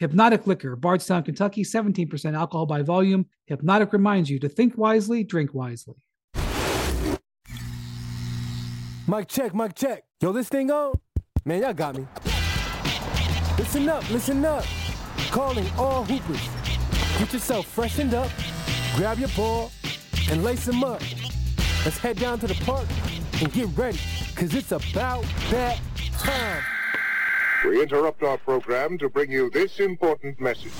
Hpnotiq Liquor, Bardstown, Kentucky, 17% alcohol by volume. Hpnotiq reminds you to think wisely, drink wisely. Mic check, mic check. Yo, this thing on? Man, y'all got me. Listen up, listen up. Calling all hoopers. Get yourself freshened up, grab your ball, and lace them up. Let's head down to the park and get ready, because it's about that time. We interrupt our program to bring you this important message.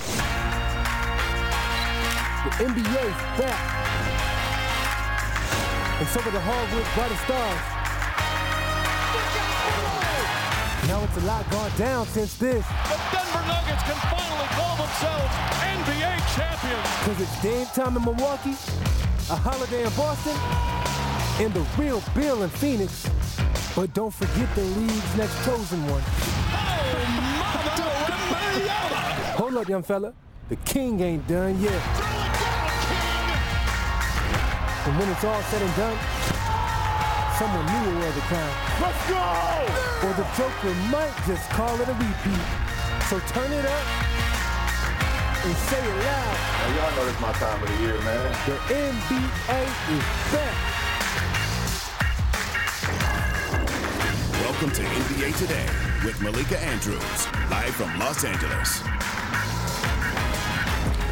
The NBA's back. And some of the hardwood brightest stars. Now it's a lot gone down since this. The Denver Nuggets can finally call themselves NBA champions. Because it's game time in Milwaukee, a holiday in Boston, and the real Beal in Phoenix. But don't forget the league's next chosen one. Hold up, young fella. The king ain't done yet. And when it's all said and done, someone new will wear the crown. Let's go! Or the Joker might just call it a repeat. So turn it up and say it loud. Now, y'all know this my time of the year, man. The NBA is back. Welcome to NBA Today with Malika Andrews, live from Los Angeles.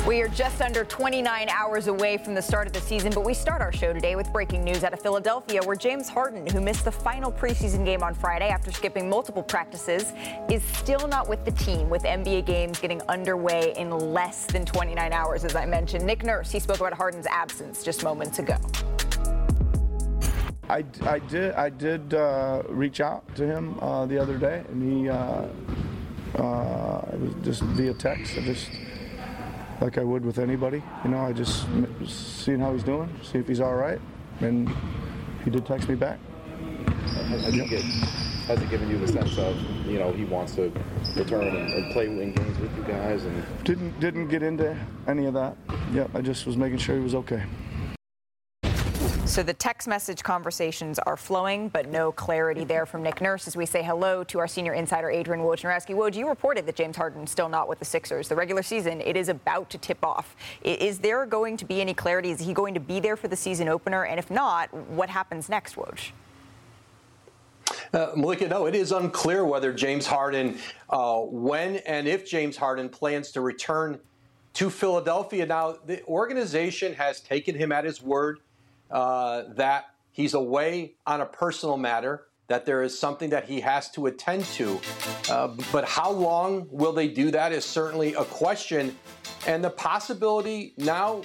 We are just under 29 hours away from the start of the season, but we start our show today with breaking news out of Philadelphia, where James Harden, who missed the final preseason game on Friday after skipping multiple practices, is still not with the team, with NBA games getting underway in less than 29 hours, as I mentioned. Nick Nurse, he spoke about Harden's absence just moments ago. I, I did I did uh, reach out to him uh, the other day, and he uh, uh, it was just via text. I just like I would with anybody, you know. I just seeing how he's doing, see if he's all right, and he did text me back. Has, get, has it given you the sense of, you know, he wants to return and, and play in games with you guys? And Didn't didn't get into any of that. Yep, I just was making sure he was okay. So the text message conversations are flowing, but no clarity there from Nick Nurse as we say hello to our senior insider Adrian Wojnarowski. Woj, you reported that James Harden's still not with the Sixers. The regular season, it is about to tip off. Is there going to be any clarity? Is he going to be there for the season opener? And if not, what happens next, Woj? Uh, Malika, no, it is unclear whether James Harden, uh, when and if James Harden plans to return to Philadelphia. Now, the organization has taken him at his word uh, that he's away on a personal matter, that there is something that he has to attend to. Uh, but how long will they do that is certainly a question. And the possibility now,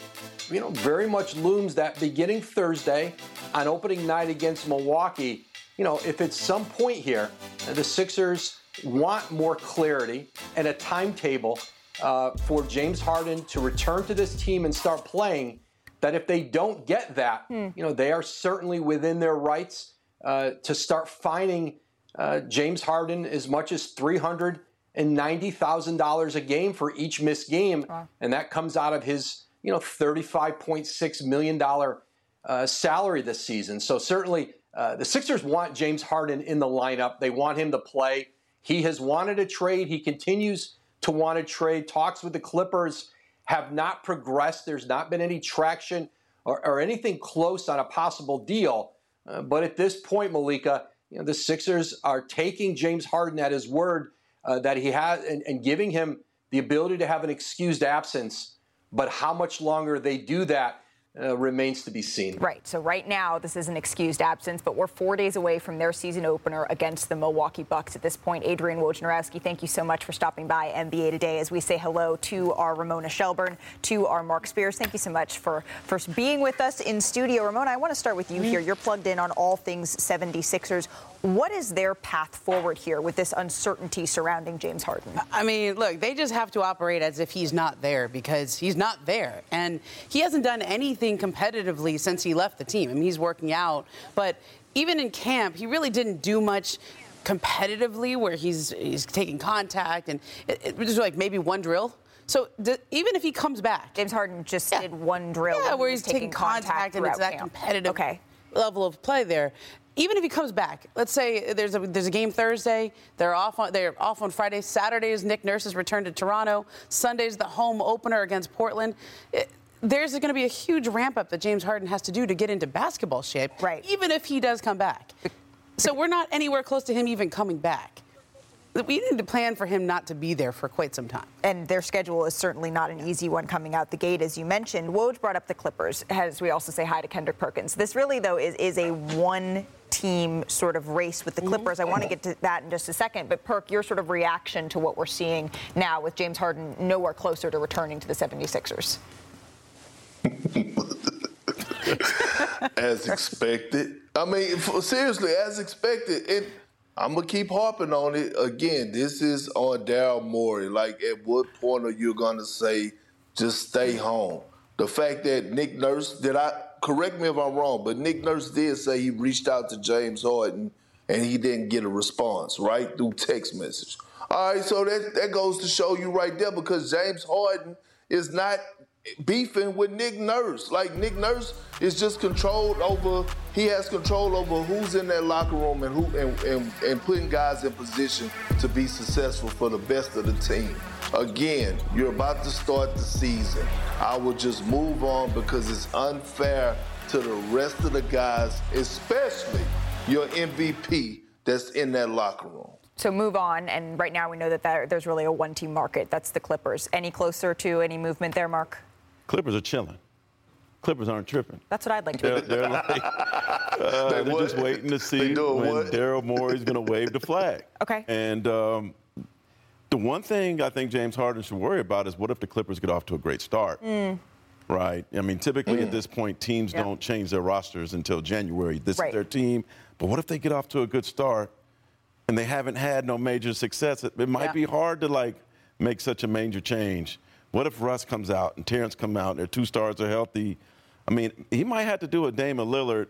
you know, very much looms that beginning Thursday on opening night against Milwaukee, you know, if at some point here the Sixers want more clarity and a timetable uh, for James Harden to return to this team and start playing, that if they don't get that, you know, they are certainly within their rights uh, to start fining uh, James Harden as much as three hundred and ninety thousand dollars a game for each missed game, and that comes out of his you know thirty-five point six million dollar uh, salary this season. So certainly uh, the Sixers want James Harden in the lineup. They want him to play. He has wanted a trade. He continues to want a trade. Talks with the Clippers have not progressed. There's not been any traction or, or anything close on a possible deal. Uh, but at this point, Malika, you know, the Sixers are taking James Harden at his word uh, that he has and, and giving him the ability to have an excused absence. But how much longer they do that uh, remains to be seen. Right. So right now, this is an excused absence, but we're four days away from their season opener against the Milwaukee Bucks. At this point, Adrian Wojnarowski, thank you so much for stopping by NBA today. As we say hello to our Ramona Shelburne, to our Mark Spears. Thank you so much for first being with us in studio. Ramona, I want to start with you here. You're plugged in on all things 76ers. What is their path forward here with this uncertainty surrounding James Harden? I mean, look, they just have to operate as if he's not there because he's not there. And he hasn't done anything competitively since he left the team. I mean, he's working out, but even in camp, he really didn't do much competitively where he's he's taking contact and it, it was like maybe one drill. So d- even if he comes back, James Harden just yeah. did one drill. Yeah, where he's taking, taking contact, contact and it's that camp. competitive okay. level of play there even if he comes back, let's say there's a there's a game Thursday, they're off on they're off on Friday. Saturday is Nick Nurse's return to Toronto. Sunday's the home opener against Portland. It, there's going to be a huge ramp up that James Harden has to do to get into basketball shape, right? Even if he does come back, so we're not anywhere close to him even coming back we need to plan for him not to be there for quite some time. And their schedule is certainly not an easy one coming out the gate, as you mentioned. Woj brought up the Clippers, as we also say hi to Kendrick Perkins. This really, though, is, is a one team sort of race with the mm-hmm. Clippers. Mm-hmm. I want to get to that in just a second. But, Perk, your sort of reaction to what we're seeing now with James Harden nowhere closer to returning to the 76ers. as expected. I mean, seriously, as expected. It, I'm gonna keep harping on it again. This is on Daryl Morey. Like, at what point are you gonna say, just stay home? The fact that Nick Nurse did I correct me if I'm wrong, but Nick Nurse did say he reached out to James Harden and he didn't get a response, right through text message. All right, so that that goes to show you right there because James Harden is not beefing with Nick Nurse. Like Nick Nurse is just controlled over. He has control over who's in that locker room and who and, and, and putting guys in position to be successful for the best of the team. Again, you're about to start the season. I will just move on because it's unfair to the rest of the guys, especially your MVP that's in that locker room. So move on, and right now we know that there's really a one-team market. That's the Clippers. Any closer to any movement there, Mark? Clippers are chilling. Clippers aren't tripping. That's what I'd like to they're, they're like, uh, they are just waiting to see when Daryl Morey's going to wave the flag. Okay. And um, the one thing I think James Harden should worry about is what if the Clippers get off to a great start? Mm. Right. I mean, typically mm. at this point, teams yep. don't change their rosters until January. This right. is their team. But what if they get off to a good start and they haven't had no major success? It, it might yeah. be hard to like make such a major change. What if Russ comes out and Terrence come out and their two stars are healthy? I mean, he might have to do a Damian Lillard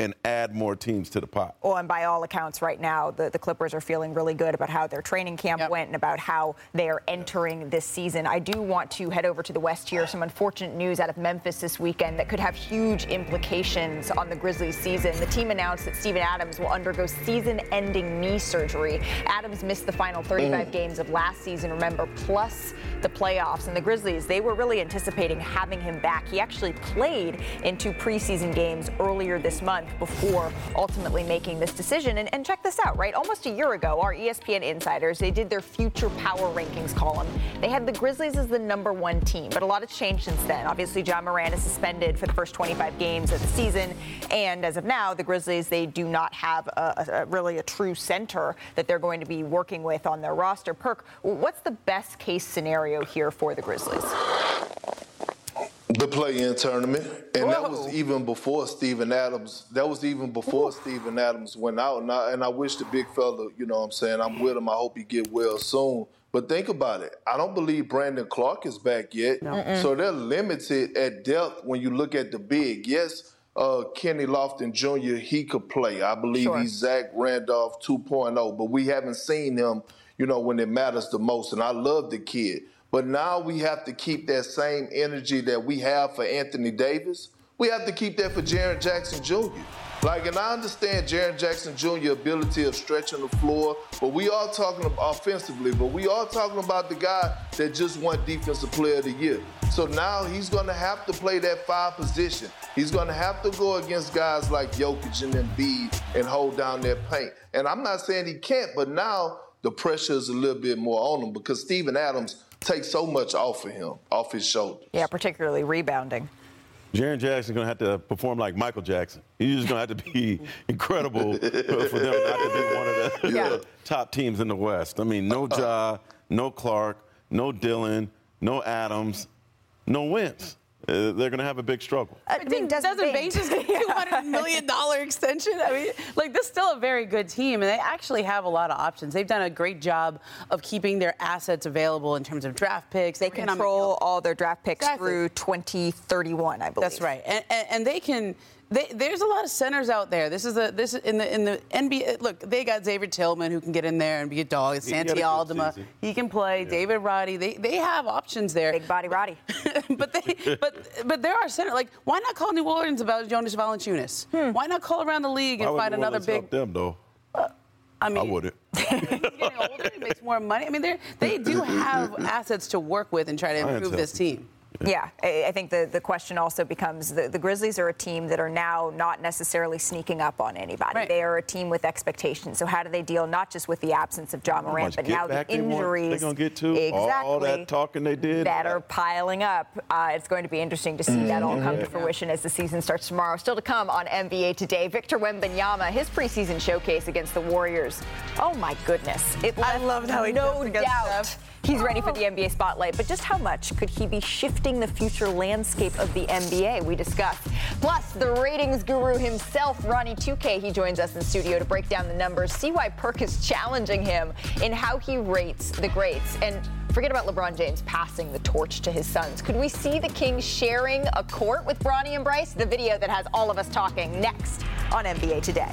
and add more teams to the pot. Oh, and by all accounts, right now, the, the Clippers are feeling really good about how their training camp yep. went and about how they are entering this season. I do want to head over to the West here. Some unfortunate news out of Memphis this weekend that could have huge implications on the Grizzlies season. The team announced that Steven Adams will undergo season ending knee surgery. Adams missed the final 35 mm. games of last season, remember, plus the playoffs. And the Grizzlies, they were really anticipating having him back. He actually played in two preseason games earlier this month month before ultimately making this decision. And, and check this out, right? Almost a year ago, our ESPN insiders, they did their future power rankings column. They had the Grizzlies as the number one team, but a lot has changed since then. Obviously, Ja Morant is suspended for the first 25 games of the season. And as of now, the Grizzlies, they do not have a, a, really a true center that they're going to be working with on their roster. Perk, what's the best case scenario here for the Grizzlies? The play-in tournament, and Whoa. that was even before Steven Adams. That was even before Ooh. Steven Adams went out, and I, and I wish the big fella, you know, what I'm saying, I'm with him. I hope he get well soon. But think about it. I don't believe Brandon Clarke is back yet, no. so they're limited at depth when you look at the big. Yes, uh, Kenny Lofton Jr. He could play. I believe sure. he's Zach Randolph 2.0, but we haven't seen him, you know, when it matters the most. And I love the kid. But now we have to keep that same energy that we have for Anthony Davis. We have to keep that for Jaren Jackson Jr. Like, and I understand Jaren Jackson Jr. ability of stretching the floor, but we are talking offensively, but we are talking about the guy that just won Defensive Player of the Year. So now he's going to have to play that five position. He's going to have to go against guys like Jokic and Embiid and hold down their paint. And I'm not saying he can't, but now the pressure is a little bit more on him because Steven Adams take so much off of him, off his shoulders. Yeah, particularly rebounding. Jaren Jackson's going to have to perform like Michael Jackson. He's just going to have to be incredible for them not to be one of the yeah. top teams in the West. I mean, no Ja, no Clarke, no Dillon, no Adams, no Wentz. Uh, they're going to have a big struggle. I mean, doesn't, doesn't Bane just get two hundred million dollar extension? I mean, like this is still a very good team, and they actually have a lot of options. They've done a great job of keeping their assets available in terms of draft picks. They control all their draft picks exactly. through 2031, I believe. That's right, and, and, and they can they, there's a lot of centers out there. This is the this in the in the NBA. Look, they got Xavier Tillman who can get in there and be a dog. Santi Aldama, he can play. Yeah. David Roddy, they they have options there. Big body Roddy. but they but but there are centers. Like why not call New Orleans about Jonas Valanciunas? Hmm. Why not call around the league and find another big? Help them though. Uh, I mean, I wouldn't. getting older, he makes more money. I mean, they they do have assets to work with and try to improve this team. Yeah, I think the, the question also becomes the, the Grizzlies are a team that are now not necessarily sneaking up on anybody. Right. They are a team with expectations. So how do they deal not just with the absence of Ja Morant, but now the injuries? They're going to get to exactly, all that talking they did that are piling up. Uh, it's going to be interesting to see mm-hmm. that all come to fruition as the season starts tomorrow. Still to come on NBA Today, Victor Wembanyama, his preseason showcase against the Warriors. Oh my goodness! It I love how he no doubt he's ready for the NBA spotlight. But just how much could he be shifting the future landscape of the NBA? We discuss. Plus, the ratings guru himself, Ronnie 2K, he joins us in studio to break down the numbers, see why Perk is challenging him in how he rates the greats. And forget about LeBron James passing the torch to his sons. Could we see the Kings sharing a court with Bronny and Bryce? The video that has all of us talking next on NBA Today.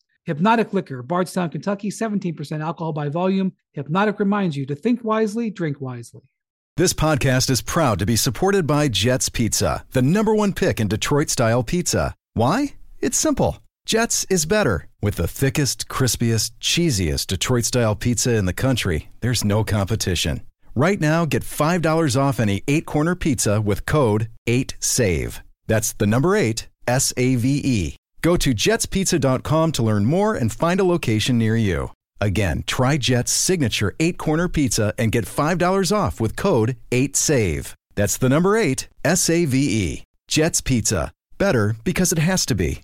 Hpnotiq Liquor, Bardstown, Kentucky, 17% alcohol by volume. Hpnotiq reminds you to think wisely, drink wisely. This podcast is proud to be supported by Jets Pizza, the number one pick in Detroit style pizza. Why? It's simple. Jets is better. With the thickest, crispiest, cheesiest Detroit style pizza in the country, there's no competition. Right now, get $5 off any eight corner pizza with code 8SAVE. That's the number eight, S A V E. Go to jetspizza.com to learn more and find a location near you. Again, try Jet's signature eight corner pizza and get $5 off with code 8SAVE. That's the number eight, S A V E. Jet's Pizza. Better because it has to be.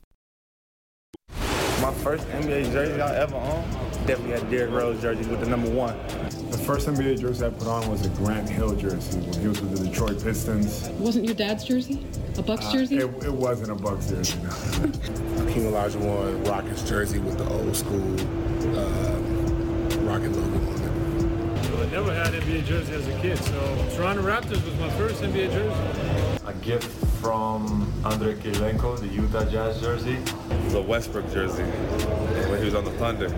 My first NBA jersey I ever owned definitely had Derrick Rose jersey with the number one. The first NBA jersey I put on was a Grant Hill jersey when he was with the Detroit Pistons. Wasn't your dad's jersey? A Bucks uh, jersey? Uh, it, it, wasn't a Bucks jersey. No. Hakeem Olajuwon Rockets jersey with the old school uh, Rocket logo on it. Well, I never had NBA jersey as a kid, so Toronto Raptors was my first NBA jersey. A gift from Andre Kirilenko, the Utah Jazz jersey. The Westbrook jersey when he was on the Thunder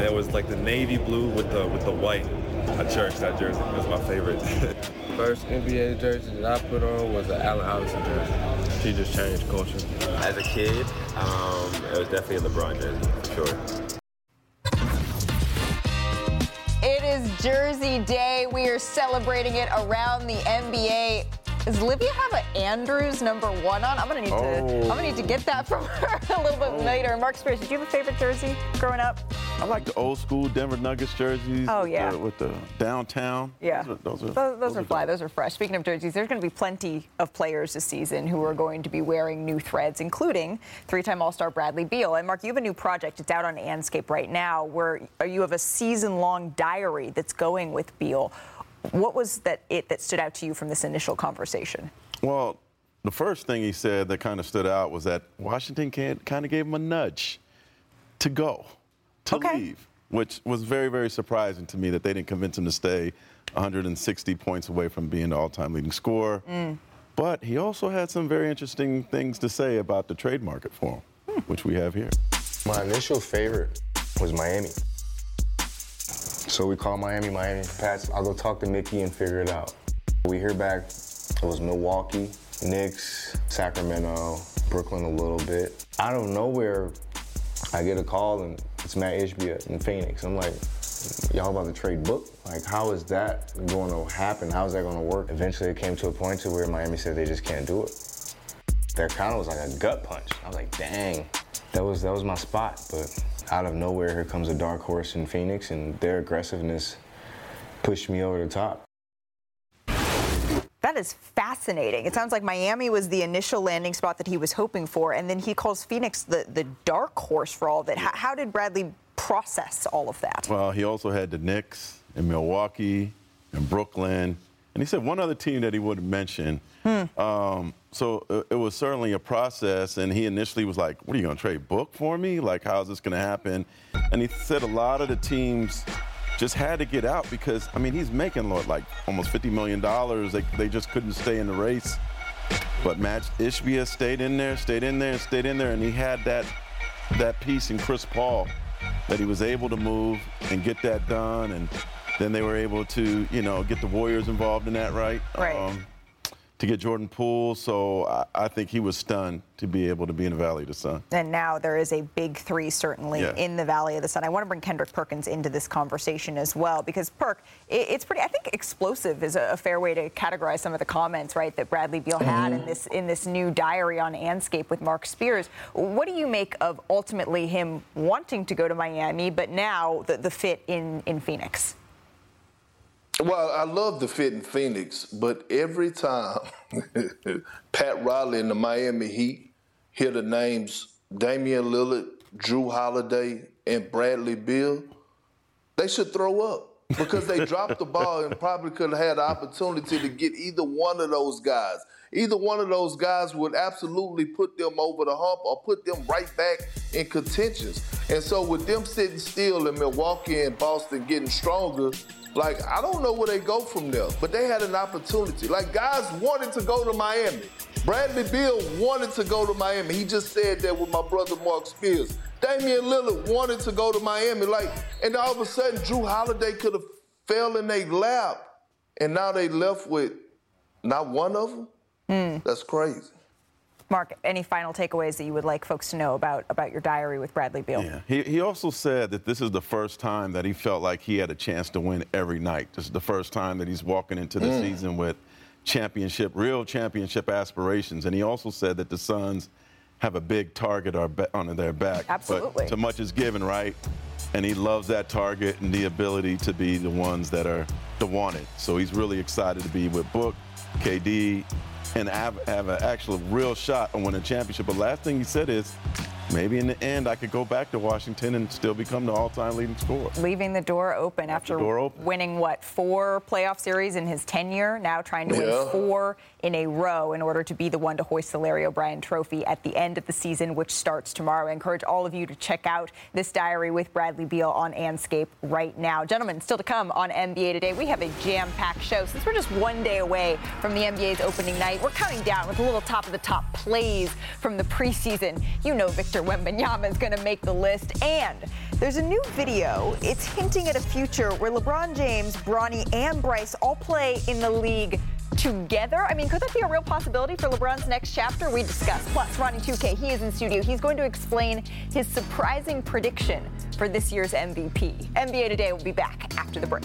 and it was like the navy blue with the with the white. I cherish that jersey. It was my favorite. First NBA jersey that I put on was an Allen Iverson jersey. She just changed culture. As a kid, um, it was definitely a LeBron jersey, for sure. Jersey Day. We are celebrating it around the NBA. Does Livia have an Andrews number one on? I'm gonna need oh. to. I'm gonna need to oh. get that from her a little bit oh. later. Mark Spears, did you have a favorite jersey growing up? I like the old school Denver Nuggets jerseys. Oh yeah, with the, with the downtown. Yeah, those are those are, those, those those are fly. Those are fresh. Speaking of jerseys, there's going to be plenty of players this season who are going to be wearing new threads, including three-time All-Star Bradley Beal. And Mark, you have a new project. It's out on Andscape right now, where you have a season-long diary that's going with Beal. What was that it that stood out to you from this initial conversation? Well, the first thing he said that kind of stood out was that Washington kind of gave him a nudge to go, to okay. leave, which was very, very surprising to me that they didn't convince him to stay 160 points away from being the all time leading scorer. Mm. But he also had some very interesting things to say about the trade market for him, mm. which we have here. My initial favorite was Miami. So we call Miami, Miami. Pats, I'll go talk to Mickey and figure it out. We hear back it was Milwaukee, Knicks, Sacramento, Brooklyn a little bit. Out of nowhere, I get a call and it's Mat Ishbia in Phoenix. I'm like, y'all about to trade Book? Like, how is that going to happen? How is that going to work? Eventually, it came to a point to where Miami said they just can't do it. That kind of was like a gut punch. I was like, dang, that was that was my spot. But out of nowhere, here comes a dark horse in Phoenix, and their aggressiveness pushed me over the top. Is fascinating. It sounds like Miami was the initial landing spot that he was hoping for, and then he calls Phoenix the, the dark horse for all of it. How, how did Bradley process all of that? Well, he also had the Knicks and Milwaukee and Brooklyn, and he said one other team that he wouldn't mention. Hmm. Um, so it, it was certainly a process, and he initially was like, "What are you going to trade Book for me? Like, how's this going to happen?" And he said a lot of the teams just had to get out because I mean he's making like almost fifty million dollars. They they just couldn't stay in the race. But Mat Ishbia stayed in there, stayed in there, stayed in there, and he had that that piece in Chris Paul that he was able to move and get that done, and then they were able to you know get the Warriors involved in that, right? Right. Um, to get Jordan Poole. So I, I, think he was stunned to be able to be in the Valley of the Sun. And now there is a big three, certainly, yeah. in the Valley of the Sun. I want to bring Kendrick Perkins into this conversation as well, because Perk, it, it's pretty. I think explosive is a, a, fair way to categorize some of the comments, right, that Bradley Beal mm-hmm. had in this in this new diary on Andscape with Mark Spears. What do you make of ultimately him wanting to go to Miami, but now the, the fit in in Phoenix? Well, I love the fit in Phoenix, but every time Pat Riley and the Miami Heat hear the names Damian Lillard, Jrue Holiday, and Bradley Beal, they should throw up because they dropped the ball and probably could have had the opportunity to get either one of those guys. Either one of those guys would absolutely put them over the hump or put them right back in contentions. And so with them sitting still in Milwaukee and Boston getting stronger, like, I don't know where they go from there, but they had an opportunity. Like, guys wanted to go to Miami. Bradley Beal wanted to go to Miami. He just said that with my brother Mark Spears. Damian Lillard wanted to go to Miami. Like, and all of a sudden, Jrue Holiday could have fell in their lap, and now they left with not one of them. Mm. That's crazy. Mark, any final takeaways that you would like folks to know about, about your diary with Bradley Beal? Yeah. He, he also said that this is the first time that he felt like he had a chance to win every night. This is the first time that he's walking into the mm. season with championship, real championship aspirations. And he also said that the Suns have a big target on their back. Absolutely. But too much is given, right? And he loves that target and the ability to be the ones that are the wanted. So he's really excited to be with Book, KD, and have, have an actual real shot on winning a championship. But last thing he said is, maybe in the end I could go back to Washington and still become the all-time leading scorer. Leaving the door open after door open. winning what four playoff series in his tenure, now trying to yeah. win four in a row in order to be the one to hoist the Larry O'Brien Trophy at the end of the season, which starts tomorrow. I encourage all of you to check out this diary with Bradley Beal on Andscape right now, gentlemen. Still to come on NBA today, we have a jam-packed show since we're just one day away from the NBA's opening night. We're counting down with a little top of the top plays from the preseason. You know Victor Wembanyama is going to make the list. And there's a new video. It's hinting at a future where LeBron James, Bronny, and Bryce all play in the league together? I mean, could that be a real possibility for LeBron's next chapter? We discuss. Plus, Ronnie 2K, he is in studio. He's going to explain his surprising prediction for this year's MVP. NBA Today will be back after the break.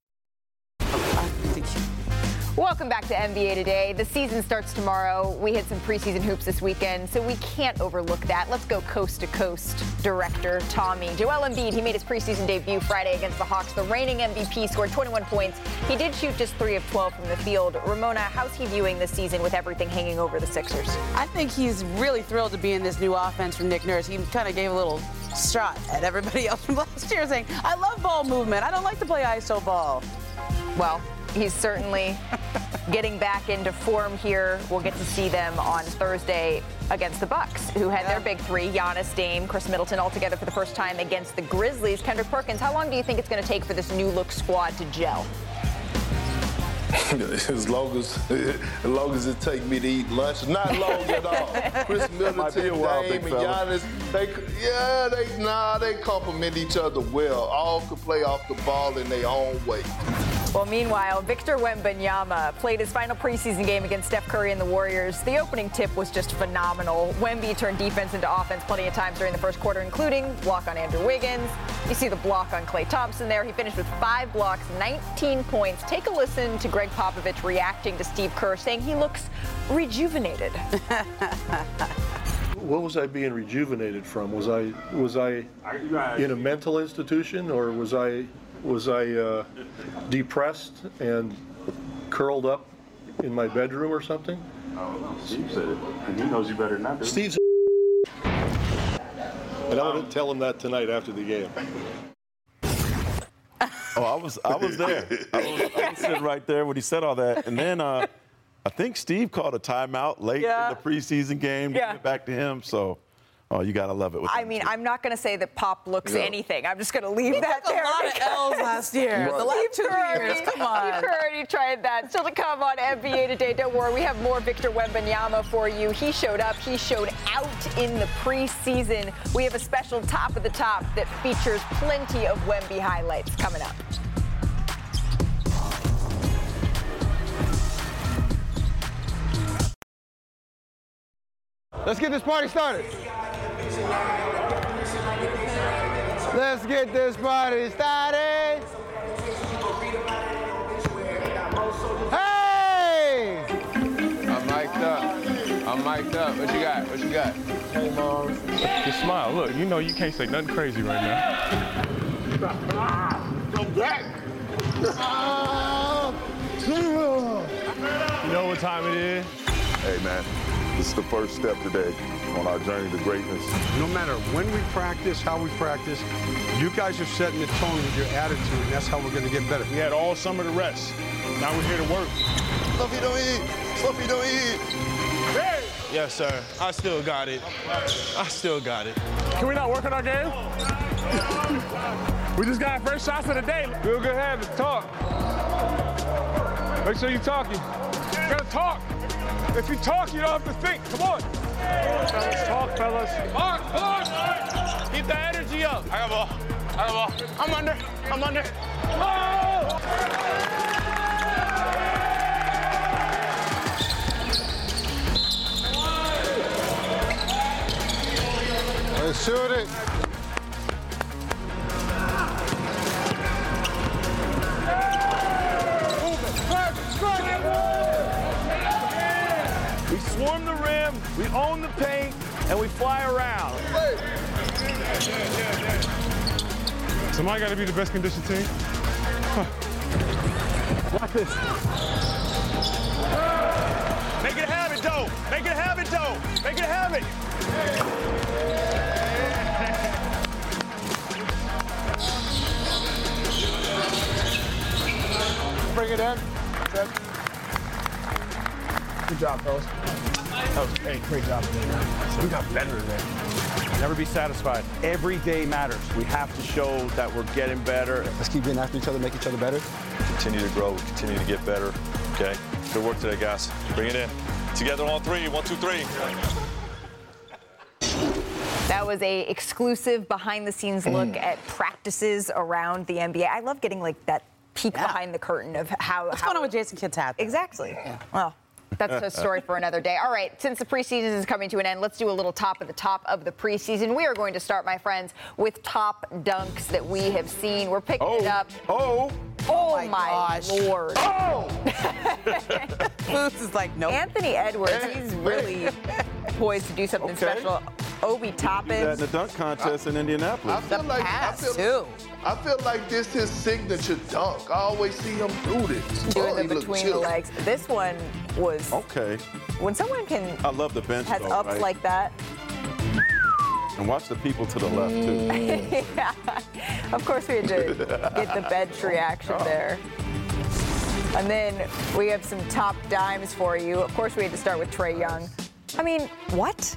Welcome back to NBA Today. The season starts tomorrow. We hit some preseason hoops this weekend, so we can't overlook that. Let's go coast to coast. Director Tommy. Joel Embiid, he made his preseason debut Friday against the Hawks. The reigning MVP scored 21 points. He did shoot just 3 of 12 from the field. Ramona, how's he viewing this season with everything hanging over the Sixers? I think he's really thrilled to be in this new offense from Nick Nurse. He kind of gave a little shot at everybody else from last year saying, I love ball movement. I don't like to play ISO ball. Well, he's certainly getting back into form here. We'll get to see them on Thursday against the Bucks, who had their big three: Giannis, Dame, Khris Middleton, all together for the first time against the Grizzlies. Kendrick Perkins, how long do you think it's going to take for this new look squad to gel? as long as as long as it take me to eat lunch, not long at all. Khris Middleton, Dame, while, and. Giannis, they yeah, they nah, they complement each other well. All could play off the ball in their own way. Well, meanwhile, Victor Wembanyama played his final preseason game against Steph Curry and the Warriors. The opening tip was just phenomenal. Wemby turned defense into offense plenty of times during the first quarter, including block on Andrew Wiggins. You see the block on Klay Thompson there. He finished with five blocks, 19 points. Take a listen to Gregg Popovich reacting to Steve Kerr, saying he looks rejuvenated. What was I being rejuvenated from? Was I was I in a mental institution or was I was I uh, depressed and curled up in my bedroom or something? Steve said it, and he knows you better than I do. Steve's and I'm gonna tell him that tonight after the game. Oh, I was I was there. I was, I was sitting right there when he said all that, and then uh, I think Steve called a timeout late Yeah. in the preseason game. to Yeah. get back to him. So, oh, you gotta love it. With I mean, two. I'm not going to say that Pop looks Yeah. anything. I'm just going to leave He that took a lot of L's last year. The last Steve two Kerr years. Come on. Steve Kerr already tried that. Still to come on NBA Today. Don't worry, we have more Victor Wembanyama for you. He showed up. He showed out in the preseason. We have a special top of the top that features plenty of Wemby highlights coming up. Let's get this party started. Let's get this party started. Hey! I'm mic'd up. I'm mic'd up. What you got? What you got? Hey, mom. Just smile. Look, you know you can't say nothing crazy right now. Go back. You know what time it is? Hey man, this is the first step today on our journey to greatness. No matter when we practice, how we practice, you guys are setting the tone with your attitude, and that's how we're going to get better. We had all summer to rest. Now we're here to work. Fluffy don't eat. Fluffy don't eat. Hey! Yes, sir. I still got it. I still got it. Can we not work on our game? we just got our first shots of the day. Real good habit. Talk. Make sure you're talking. You gotta talk. If you talk, you don't have to think. Come on. Fellas, talk, fellas. Mark, come on. Keep that energy up. I got ball. I got ball. I'm under. I'm under. Let's shoot it. We swarm the rim, we own the paint, and we fly around. Somebody got to be the best conditioned team. Huh. Watch this. Make it a habit, Joe. Make it a habit, Joe. Make it a habit. Bring it in. Good job, fellas. That was hey, great job today. We got better today. Never be satisfied. Every day matters. We have to show that we're getting better. Let's keep getting after each other, make each other better. Continue to grow, continue to get better. Okay? Good work today, guys. Bring it in. Together on three. One, two, three. That was a exclusive behind the scenes mm. look at practices around the NBA. I love getting like that peek behind the curtain of how What's how going on with Jason Kidd's hat? Exactly. Well, That's a story for another day. All right, since the preseason is coming to an end, let's do a little top of the top of the preseason. We are going to start, my friends, with top dunks that we have seen. We're picking it oh, up. Oh. Oh, oh my, lord. Oh! Boots is like, no. Anthony Edwards, he's really poised to do something Okay. special. Obi Do that in Toppin. the dunk contest in Indianapolis. I feel like I feel, I feel like this is his signature dunk. I always see him do this. Doing Oh, the between the legs. This one was Okay. when someone can I love the bench has though, ups right? like that. And watch the people to the left too. yeah. Of course, we had to get the bench reaction there. And then we have some top dimes for you. Of course, we had to start with Trae Young. I mean, what?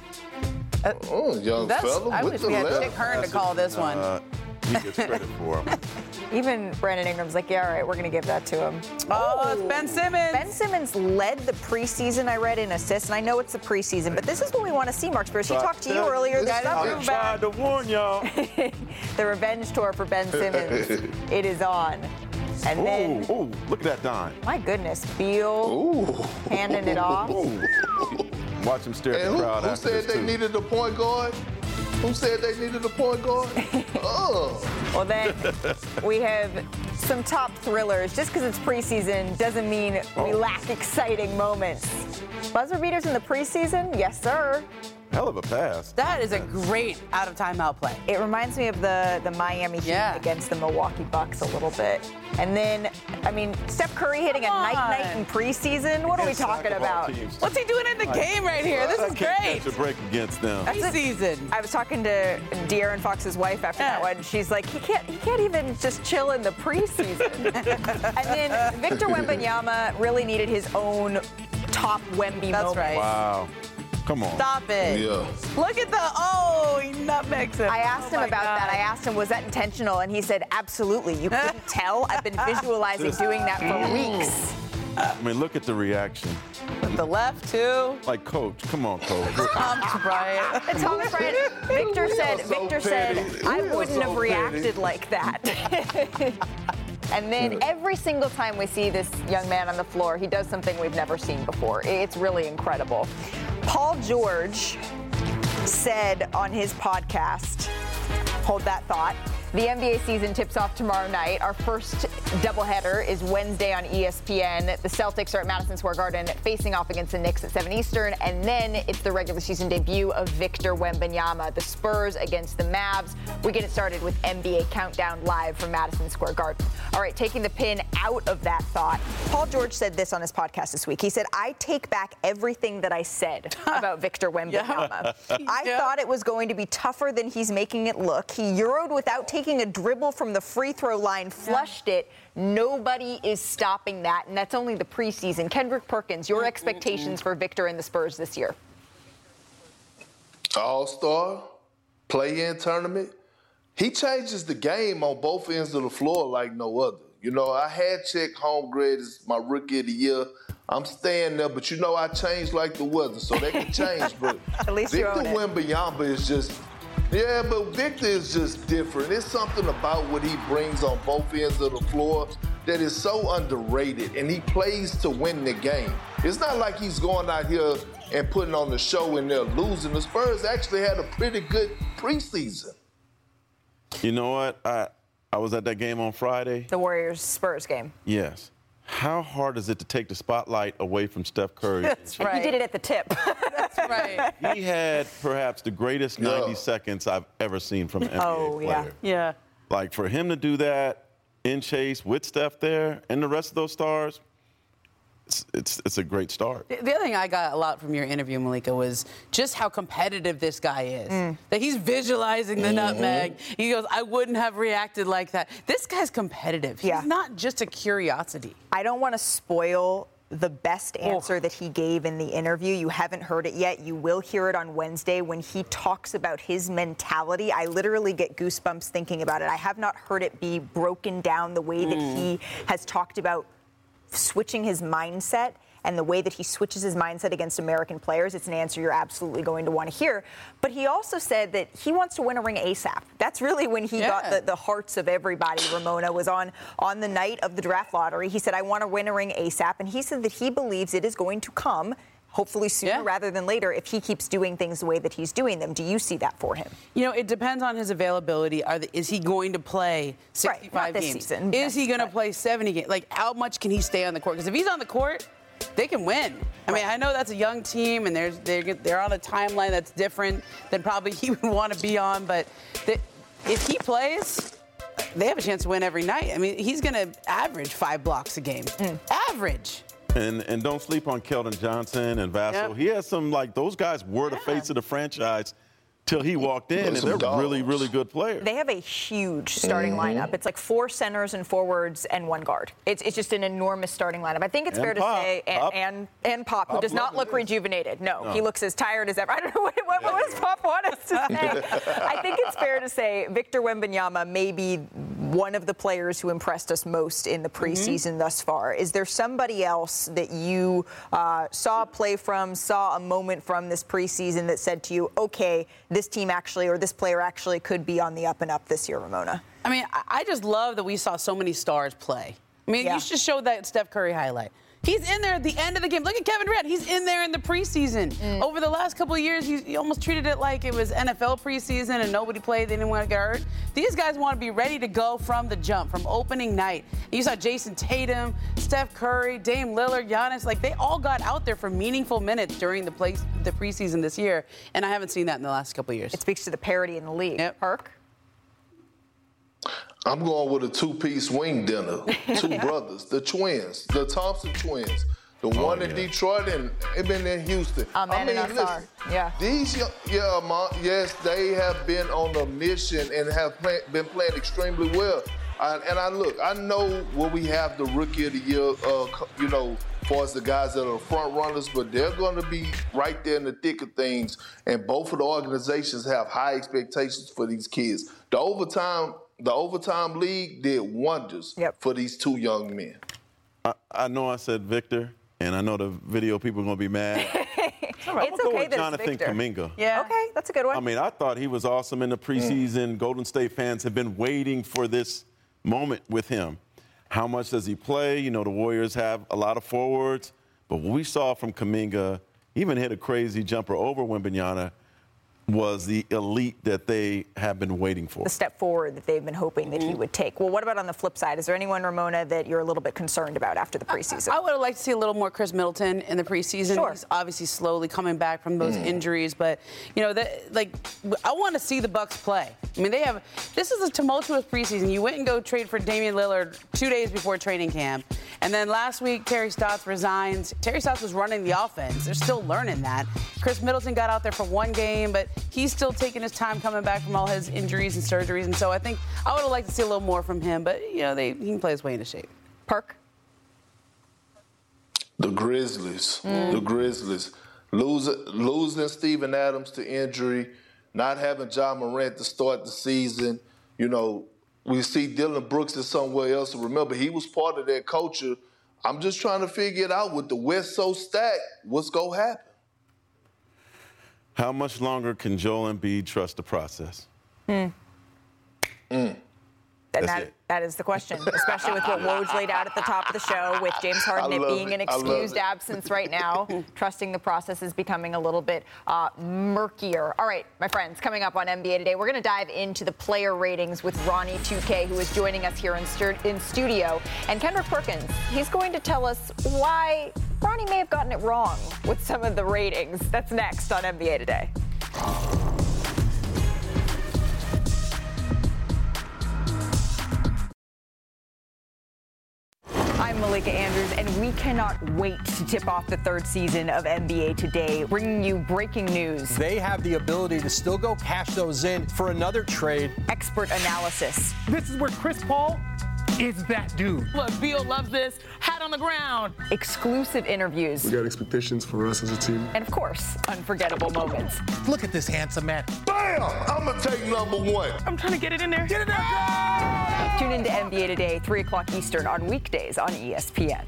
Oh, young That's, fella I wish we had left. Chick Hearn to call this one. Uh, he gets credit for him. Even Brandon Ingram's like, yeah, all right, we're going to give that to him. Oh, it's Ben Simmons. Ben Simmons led the preseason, I read, in assists, and I know it's the preseason, but this is what we want to see, Mark Spears. He talked to you earlier this summer. I tried to warn y'all. the revenge tour for Ben Simmons. it is on. And then, Ooh, ooh, look at that dime. my goodness, Beal handing it off. Watch him stare at the crowd who after said this they too. needed a point guard? Who said they needed a point guard? oh. Well, then we have some top thrillers. Just because it's preseason doesn't mean we Oh. lack exciting moments. Buzzer beaters in the preseason? Yes, sir. Hell of a pass. That is a great out of timeout play. It reminds me of the, the Miami Heat Yeah. against the Milwaukee Bucks a little bit. And then, I mean, Steph Curry hitting a Come night night in preseason. What are we talking about? teams. What's he doing in the game right here? This I is can't great. catch a break against them. Preseason. I was talking to De'Aaron Fox's wife after that one. She's like, he can't, he can't even just chill in the preseason. and then Victor Wembanyama really needed his own top Wemby That's moment. right. Wow. Come on. Stop it. Yeah. Look at the oh, he nutmegs him. I oh asked Oh him about God. that. I asked him, was that intentional? And he said, absolutely. You couldn't tell. I've been visualizing doing that for mm. weeks. I mean, look at the reaction. With the left too. Like, coach, come on, coach. Thomas Bryant. And Thomas Bryant, Victor said, so Victor said, petty. I We are wouldn't so have reacted petty." like that. and then every single time we see this young man on the floor, he does something we've never seen before. It's really incredible. Paul George said on his podcast, hold that thought. The NBA season tips off tomorrow night. Our first doubleheader is Wednesday on ESPN. The Celtics are at Madison Square Garden facing off against the Knicks at 7 Eastern. And then it's the regular season debut of Victor Wembanyama, the Spurs against the Mavs. We get it started with NBA Countdown live from Madison Square Garden. All right, taking the pin out of that thought, Paul George said this on his podcast this week. He said, I take back everything that I said about Victor Wembanyama. I Yeah. thought it was going to be tougher than he's making it look. He Euroed without taking a dribble from the free throw line, flushed it. Nobody is stopping that, and that's only the preseason. Kendrick Perkins, your mm-hmm, expectations mm-hmm. for Victor and the Spurs this year? All star, play in tournament. He changes the game on both ends of the floor like no other. You know, I had Chet Holmgren as my rookie of the year. I'm staying there, but you know I change like the weather, so they can change. But At least Victor own it. Wembanyama is just, yeah, but Victor is just different. It's something about what he brings on both ends of the floor that is so underrated, and he plays to win the game. It's not like he's going out here and putting on the show and they're losing. The Spurs actually had a pretty good preseason. You know what? I I was at that game on Friday. The Warriors Spurs game. Yes. How hard is it to take the spotlight away from Steph Curry? That's right. he did it at the tip. That's right. he had perhaps the greatest 90 Yeah. seconds I've ever seen from an NBA Oh, yeah. player. Yeah. Like for him to do that in chase with Steph there and the rest of those stars, it's it's, it's a great start. The the other thing I got a lot from your interview, Malika, was just how competitive this guy is. Mm. That he's visualizing the mm-hmm. nutmeg. He goes, I wouldn't have reacted like that. This guy's competitive. He's not just a curiosity. I don't want to spoil the best answer that he gave in the interview. You haven't heard it yet. You will hear it on Wednesday when he talks about his mentality. I literally get goosebumps thinking about it. I have not heard it be broken down the way that mm. he has talked about switching his mindset and the way that he switches his mindset against American players, it's an answer you're absolutely going to want to hear. But he also said that he wants to win a ring ASAP. That's really when he Yeah. got the, the hearts of everybody. Ramona was on on the night of the draft lottery. He said, "I want to win a ring ASAP," and he said that he believes it is going to come. Hopefully sooner rather than later if he keeps doing things the way that he's doing them. Do you see that for him? You know, it depends on his availability. Are the, is he going to play 65 not this games? season, Is he going to play 70 games? Like, how much can he stay on the court? Because if he's on the court, they can win. I mean, I know that's a young team, and there's, they're, they're on a timeline that's different than probably he would want to be on. But the, if he plays, they have a chance to win every night. I mean, he's going to average five blocks a game. Mm. Average. And and don't sleep on Keldon Johnson and Vassell. Yep. He has some like those guys were the face of the franchise till he walked in, and they're some really really good players. They have a huge starting Mhm. lineup. It's like four centers and forwards and one guard. It's, it's just an enormous starting lineup. I think it's And fair Pop. to say, and Pop. and, and Pop, who does not look rejuvenated. No, No. he looks as tired as ever. I don't know what, what, what does Pop want us to say. I think it's fair to say Victor Wembanyama may be one of the players who impressed us most in the preseason thus far. Is there somebody else that you uh, saw a play from, saw a moment from this preseason that said to you, okay, this team actually, or this player actually could be on the up and up this year, Ramona? I mean, I- just love that we saw so many stars play. I mean, Yeah. you just showed that Steph Curry highlight. He's in there at the end of the game. Look at Kevin Durant. He's in there in the preseason. Mm. Over the last couple of years, he, he almost treated it like it was NFL preseason and nobody played. They didn't want to get hurt. These guys want to be ready to go from the jump, from opening night. You saw Jayson Tatum, Steph Curry, Dame Lillard, Giannis. Like they all got out there for meaningful minutes during the place the preseason this year, and I haven't seen that in the last couple of years. It speaks to the parity in the league. Perk? I'm going with a two-piece wing dinner. Two brothers, the twins, the Thompson twins. The one in Detroit and it been in Houston. Amen and Ausar. Yeah. These, young- yeah, Ma, yes, they have been on a mission and have play, been playing extremely well. I, and I look, I know what we have the rookie of the year, uh, you know, far as the guys that are front runners, but they're going to be right there in the thick of things. And both of the organizations have high expectations for these kids. The overtime, the overtime league did wonders for these two young men. I, I know I said Victor, and I know the video people are gonna be mad. It's I'm gonna go okay with that it's Jonathan Victor. Kuminga. Yeah. Okay, that's a good one. I mean, I thought he was awesome in the mm. preseason. Golden State fans have been waiting for this moment with him. How much does he play? You know, the Warriors have a lot of forwards, but what we saw from Kuminga, even hit a crazy jumper over Wembanyama, was the elite that they have been waiting for. the step forward that they've been hoping that he would take. Well, what about on the flip side? Is there anyone, Ramona, that you're a little bit concerned about after the preseason? I would have liked to see a little more Khris Middleton in the preseason. Sure. He's obviously slowly coming back from those Mm. injuries, but you know, that, like I want to see the Bucks play. I mean, they have this is a tumultuous preseason. You went and go trade for Damian Lillard two days before training camp, and then last week Terry Stotts resigns. Terry Stotts was running the offense. They're still learning that. Khris Middleton got out there for one game, but he's still taking his time coming back from all his injuries and surgeries, and so I think I would have liked to see a little more from him. But you know, they, he can play his way into shape. Park. The Grizzlies. Mm. The Grizzlies. Losing, losing Steven Adams to injury, not having Ja Morant to start the season. You know, we see Dillon Brooks is somewhere else. Remember, he was part of that culture. I'm just trying to figure it out with the West so stacked. What's going to happen? How much longer can Joel Embiid trust the process? Hmm. Mm. And That's that, it. that is the question, especially with what Woj laid out at the top of the show, with James Harden it being it. an excused absence right now. Trusting the process is becoming a little bit uh, murkier. All right, my friends, coming up on NBA Today, we're going to dive into the player ratings with Ronnie 2K, who is joining us here in, stu- in studio. And Kendrick Perkins, he's going to tell us why Ronnie may have gotten it wrong with some of the ratings. That's next on NBA Today. Malika Andrews, and we cannot wait to tip off the third season of NBA Today, bringing you breaking news, They have the ability to still go cash those in for another trade. expert analysis, This is where Chris Paul is that dude. Look, Beal loves this. Hat on the ground. exclusive interviews, We got expectations for us as a team. and of course, unforgettable moments. Look at this handsome man. Bam! I'm going to take number one. I'm trying to get it in there. Get it there. Tune into NBA Today, 3 o'clock Eastern on weekdays on ESPN.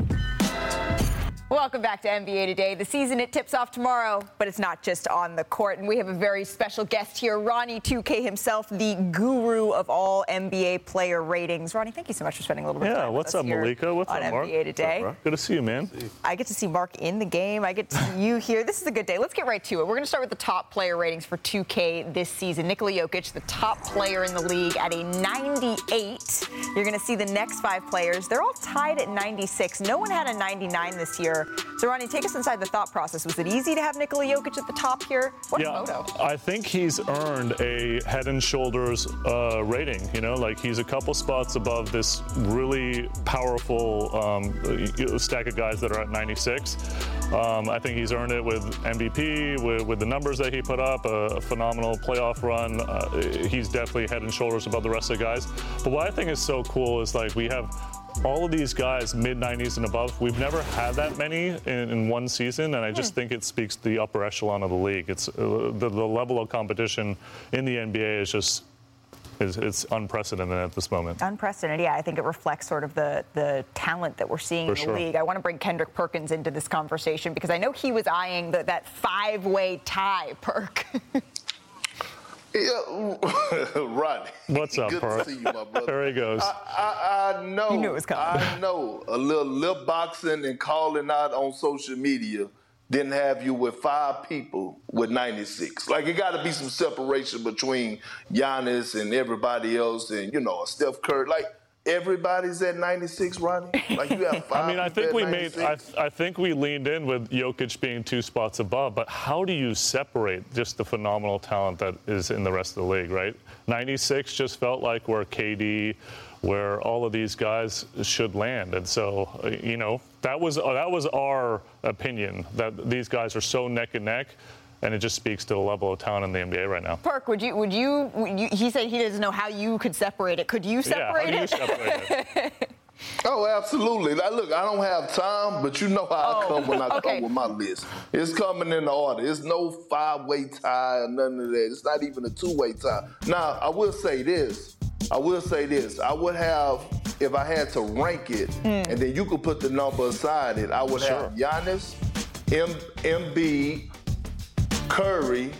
Welcome back to NBA Today. The season it tips off tomorrow, but it's not just on the court. And we have a very special guest here, Ronnie 2K himself, the guru of all NBA player ratings. Ronnie, thank you so much for spending a little bit of Yeah, time what's with up, us here Malika? What's on up, Marc? NBA Today. Up, Good to see you, man. I get to see Marc in the game. I get to see you here. This is a good day. Let's get right to it. We're going to start with the top player ratings for 2K this season. Nikola Jokic, the top player in the league at a 98. You're going to see the next five players. They're all tied at 96. No one had a 99 this year. So, Ronnie, take us inside the thought process. Was it easy to have Nikola Jokic at the top here? What yeah, a photo. I think he's earned a head and shoulders uh, rating. You know, like he's a couple spots above this really powerful um, stack of guys that are at 96. Um, I think he's earned it with MVP, with, with the numbers that he put up, a, phenomenal playoff run. Uh, he's definitely head and shoulders above the rest of the guys. But what I think is so cool is like we have all of these guys mid 90s and above we've never had that many in, in one season and i just think it speaks to the upper echelon of the league it's uh, the, the level of competition in the nba is just is it's unprecedented at this moment Unprecedented, yeah. I think it reflects sort of the the talent that we're seeing For in the sure. league. I want to bring Kendrick Perkins into this conversation because I know he was eyeing the, that five-way tie perk. Yeah, Rodney. what's up Good Perk? to see you, my brother. there he goes I, I, I know. You knew it was coming. I know. A little lip boxing and calling out on social media didn't have you with five people with 96. Like, it got to be some separation between Giannis and everybody else and, you know, Steph Curry. Like, everybody's at 96, Ronnie? Like, you have five I mean, I think we made. 96? I, I think we leaned in with Jokic being two spots above. But how do you separate just the phenomenal talent that is in the rest of the league? Right, 96 just felt like where KD, where all of these guys should land, and so uh, you know that was uh, that was our opinion that these guys are so neck and neck. And it just speaks to the level of talent in the NBA right now. Perk, would you, would you, would you, he said he doesn't know how you could separate it. Could you separate yeah, how it? do you separate it? Oh, absolutely. Like, look, I don't have time, but you know how I Oh, come when I okay. come with my list. It's coming in order. It's no five-way tie or none of that. It's not even a two-way tie. Now, I will say this. I will say this. I would have, if I had to rank it, hmm. and then you could put the number aside it, I would have Giannis, M- Embiid, Curry,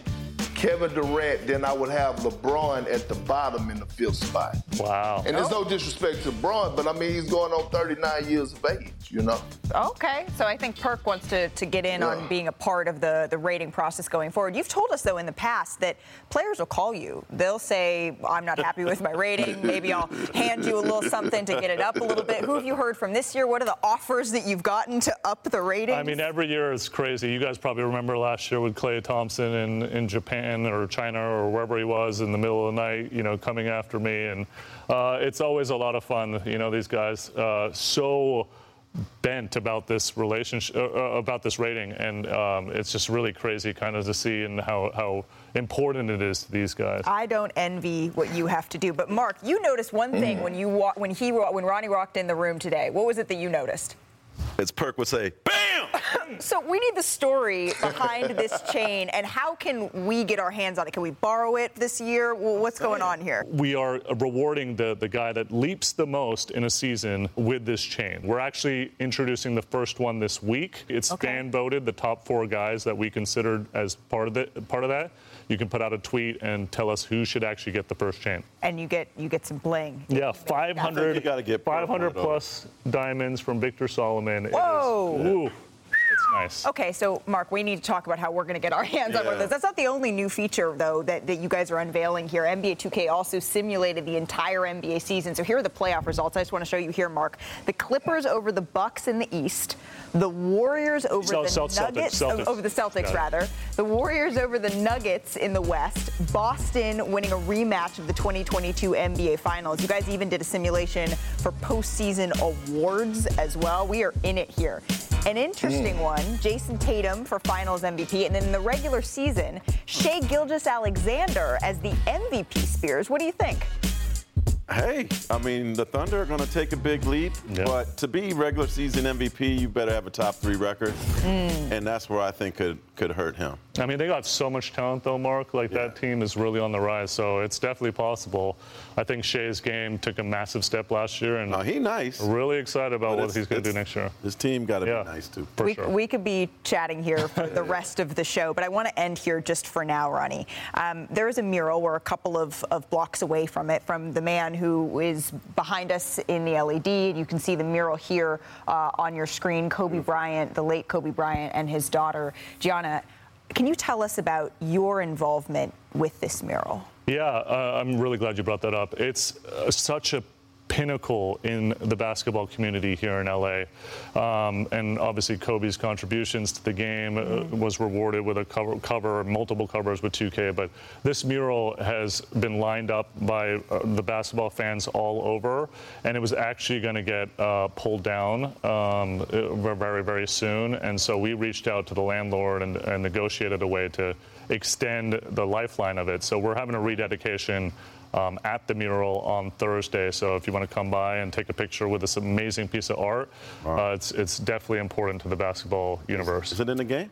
Kevin Durant, then I would have LeBron at the bottom in the fifth spot. Wow. And there's oh. no disrespect to Braun, but I mean, he's going on 39 years of age, you know? Okay, so I think Perk wants to, to get in on being a part of the, the rating process going forward. You've told us, though, in the past that players will call you. They'll say, I'm not happy with my rating. Maybe I'll hand you a little something to get it up a little bit. Who have you heard from this year? What are the offers that you've gotten to up the rating? I mean, every year is crazy. You guys probably remember last year with Klay Thompson in, in Japan or China or wherever he was in the middle of the night, you know, coming after me. And uh, it's always a lot of fun. You know, these guys uh, so bent about this relationship, uh, uh, about this rating, and um, it's just really crazy, kind of to see and how how important it is to these guys. I don't envy what you have to do. But Marc, you noticed one thing when you wa- when he wa- when Ronnie walked in the room today. What was it that you noticed? As Perk would say, bam! So we need the story behind this chain, and how can we get our hands on it? Can we borrow it this year? Well, what's going on here? we are rewarding the, the guy that leaps the most in a season with this chain. We're actually introducing the first one this week. It's fan voted, the top four guys that we considered as part of the part of that. You can put out a tweet and tell us who should actually get the first chain. And you get you get some bling. Yeah, I 500, you gotta get 500 plus diamonds from Victor Solomon. It is- Whoa. ooh, it's nice. Okay, so Marc, we need to talk about how we're going to get our hands on one of those. That's not the only new feature, though, that, that you guys are unveiling here. NBA 2K also simulated the entire NBA season. So here are the playoff results. I just want to show you here, Marc. The Clippers over the Bucks in the East. The Warriors over Cel- the Celtics, Nuggets, Celtics. Oh, over the Celtics rather. The Warriors over the Nuggets in the West. Boston winning a rematch of the 2022 NBA Finals. You guys even did a simulation for postseason awards as well. We are in it here. An interesting one, Jayson Tatum for Finals MVP, and then in the regular season, Shai Gilgeous-Alexander as the MVP Spears. What do you think? Hey, I mean, the Thunder are going to take a big leap, but to be regular season MVP, you better have a top three record, Mm. and that's where I think could could hurt him. I mean, they got so much talent, though, Marc. Like, that team is really on the rise, so it's definitely possible. I think Shai's game took a massive step last year, and he nice. Really excited about what he's going to do next year. His team got to Yeah, be nice, too. For we, sure. we could be chatting here for the rest of the show, but I want to end here just for now, Ronnie. Um, there is a mural. We're a couple of, of blocks away from it, from the man who is behind us in the LED. And you can see the mural here uh, on your screen Kobe Bryant, the late Kobe Bryant, and his daughter, Gianna. Can you tell us about your involvement with this mural? Yeah, uh, I'm really glad you brought that up. It's uh, such a pinnacle in the basketball community here in LA. Um, and obviously, Kobe's contributions to the game uh, was rewarded with a cover, cover, multiple covers with 2K. But this mural has been lined up by uh, the basketball fans all over, and it was actually going to get uh, pulled down um, uh, very, very soon. And so we reached out to the landlord and, and negotiated a way to extend the lifeline of it. So we're having a rededication um, at the mural on Thursday. So if you want to come by and take a picture with this amazing piece of art, uh, it's it's definitely important to the basketball universe. Is it in the game?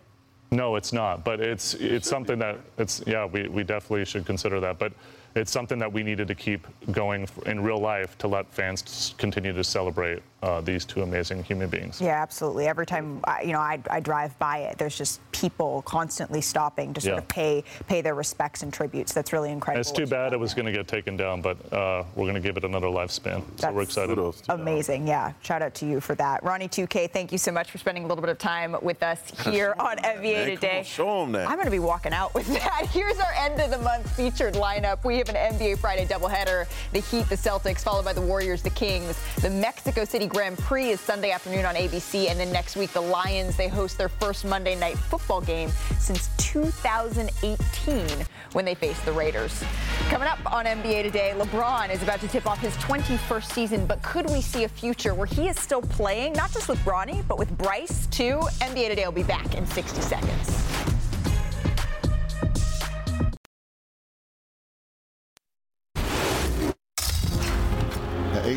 No, it's not. But it's it's something that it's yeah we, we definitely should consider that. But it's something that we needed to keep going in real life to let fans continue to celebrate uh, these two amazing human beings. Yeah, absolutely. Every time I, you know I, I drive by it, there's just people constantly stopping to sort Yeah. of pay pay their respects and tributes. That's really incredible. It's too bad it was going to get taken down, but uh, we're going to give it another lifespan. So we're excited. Amazing. Yeah. Shout out to you for that. Ronnie 2K, thank you so much for spending a little bit of time with us here on NBA Today. on, show 'em that. I'm going to be walking out with that. Here's our end of the month featured lineup. We have an NBA Friday doubleheader. The Heat, the Celtics, followed by the Warriors, the Kings. The Mexico City Grand Prix is Sunday afternoon on ABC. And then next week, the Lions, they host their first Monday night football game since 2018 when they face the Raiders. Coming up on NBA Today, LeBron is about to tip off his 21st season, but could we see a future where he is still playing, not just with Bronny, but with Bryce too? NBA Today will be back in 60 seconds.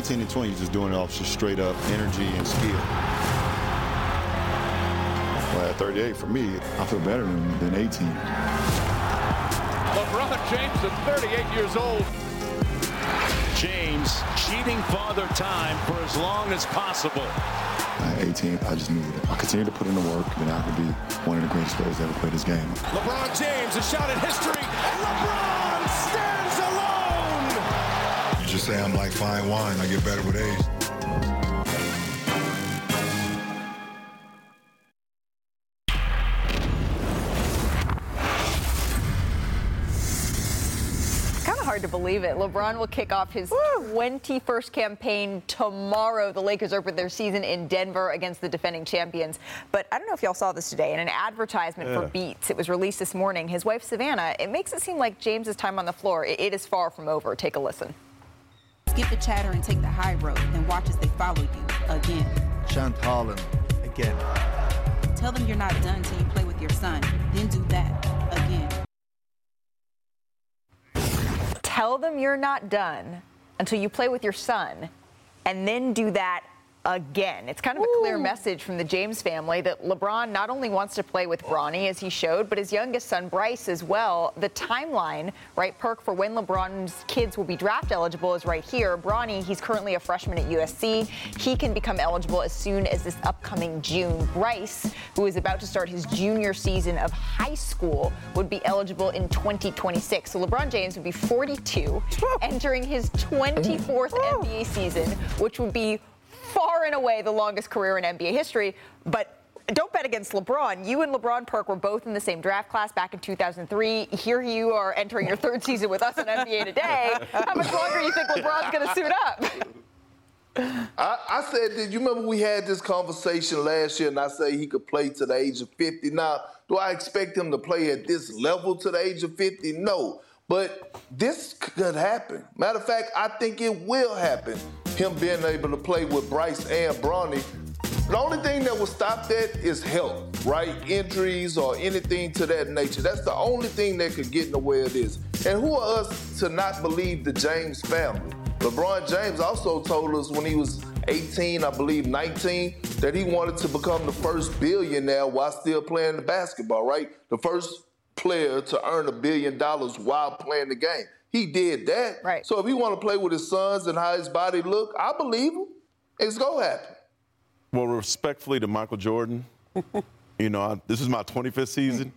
At 18 and 20, he's just doing it off just straight up energy and skill. Well, at 38, for me, I feel better than, than 18. LeBron James is 38 years old. James cheating father time for as long as possible. At 18, I just knew that I continue to put in the work, then I could be one of the greatest players to ever played this game. LeBron James, a shot at history, and LeBron alone. Just say I'm like fine wine, I get better with age. Kind of hard to believe it. LeBron will kick off his 21st campaign tomorrow. The Lakers open their season in Denver against the defending champions. But I don't know if y'all saw this today. In an advertisement for Beats, it was released this morning. His wife, Savannah, it makes it seem like James's time on the floor, it- it is far from over. Take a listen. Skip the chatter and take the high road, then watch as they follow you again. Chant Harlan again. Tell them you're not done till you play with your son, then do that again. Tell them you're not done until you play with your son, and then do that again. It's kind of a clear message from the James family that LeBron not only wants to play with Bronny, as he showed, but his youngest son, Bryce, as well. The timeline, right, perk for when LeBron's kids will be draft eligible is right here. Bronny, he's currently a freshman at USC. He can become eligible as soon as this upcoming June. Bryce, who is about to start his junior season of high school, would be eligible in 2026. So LeBron James would be 42, entering his 24th NBA season, which would be far and away the longest career in NBA history. But don't bet against LeBron. You and LeBron Perk were both in the same draft class back in 2003. Here you are entering your third season with us on NBA Today. How much longer do you think LeBron's going to suit up? I, I said, did you remember we had this conversation last year and I say he could play to the age of 50? Now, do I expect him to play at this level to the age of 50? No. But this could happen. Matter of fact, I think it will happen. Him being able to play with Bryce and Bronny. The only thing that will stop that is health, right? Injuries or anything to that nature. That's the only thing that could get in the way of this. And who are us to not believe the James family? LeBron James also told us when he was 18, I believe 19, that he wanted to become the first billionaire while still playing the basketball, right? The first player to earn a billion dollars while playing the game. He did that. Right. So if he want to play with his sons and how his body look, I believe him. It's gonna happen. Well, respectfully to Michael Jordan, you know, I, this is my 25th season.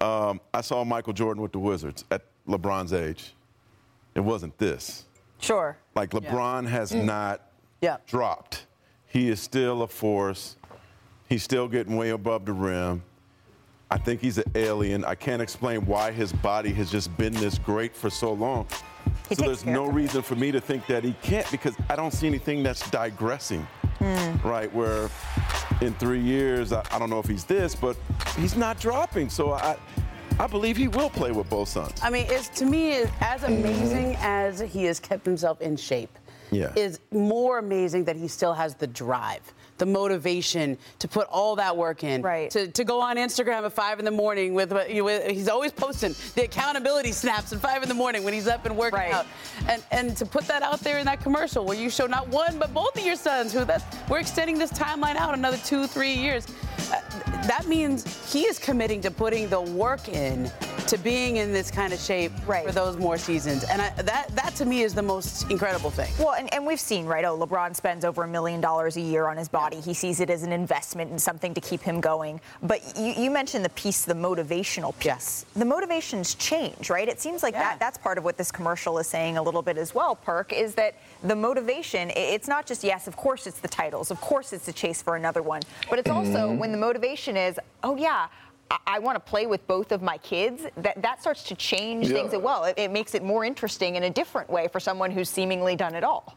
Um, I saw Michael Jordan with the Wizards at LeBron's age. It wasn't this. Sure. Like LeBron has Mm. not dropped. He is still a force. He's still getting way above the rim. I think he's an alien. I can't explain why his body has just been this great for so long. He so there's no reason for me to think that he can't because I don't see anything that's digressing. Hmm. Right, where in three years, I, I don't know if he's this, but he's not dropping. So I, I believe he will play with both sons. I mean, it's to me it's as amazing as he has kept himself in shape. Yeah. Is more amazing that he still has the drive, the motivation to put all that work in. Right. To, to go on Instagram at five in the morning with, you with he's always posting the accountability snaps at five in the morning when he's up and working out, and and to put that out there in that commercial where you show not one but both of your sons who that we're extending this timeline out another two three years. Uh, that means he is committing to putting the work in to being in this kind of shape for those more seasons. And I, that, that to me is the most incredible thing. Well, and, and we've seen, right? Oh, LeBron spends over a million dollars a year on his body. He sees it as an investment and something to keep him going. But you, you mentioned the piece, the motivational piece. The motivations change, right? It seems like that that's part of what this commercial is saying a little bit as well, Perk, is that the motivation, it's not just, yes, of course it's the titles, of course it's the chase for another one, but it's also Mhm. when the motivation is, oh, yeah. I- I want to play with both of my kids. That that starts to change Yeah. things as well. It, it makes it more interesting in a different way for someone who's seemingly done it all.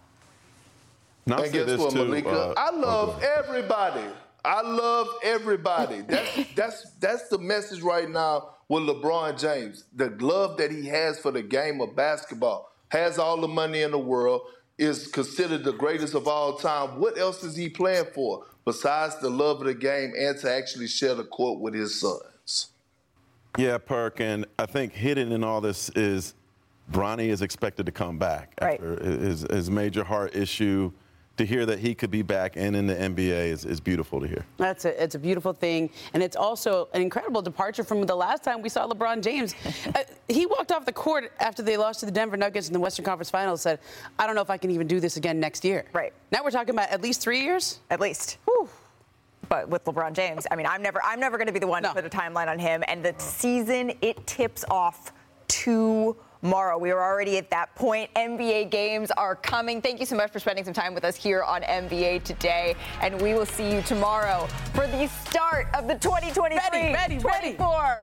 Now, I'll and guess this what, too, Malika? uh, I love go everybody. I love everybody. That's that's that's the message right now with LeBron James. The love that he has for the game of basketball has all the money in the world. Is considered the greatest of all time. What else is he playing for besides the love of the game and to actually share the court with his sons? Yeah, Perk, and I think hidden in all this is Bronny is expected to come back after his, his major heart issue. To hear that he could be back and in the NBA is, is beautiful to hear. That's a, it's a beautiful thing, and it's also an incredible departure from the last time we saw LeBron James. uh, he walked off the court after they lost to the Denver Nuggets in the Western Conference Finals. Said, "I don't know if I can even do this again next year." Right. Now we're talking about at least three years. At least. But with LeBron James, I mean, I'm never, I'm never going to be the one to put a timeline on him. And the season, it tips off tomorrow. We are already at that point. NBA games are coming. Thank you so much for spending some time with us here on NBA today. And we will see you tomorrow for the start of the 2023 Ready, ready, ready. 24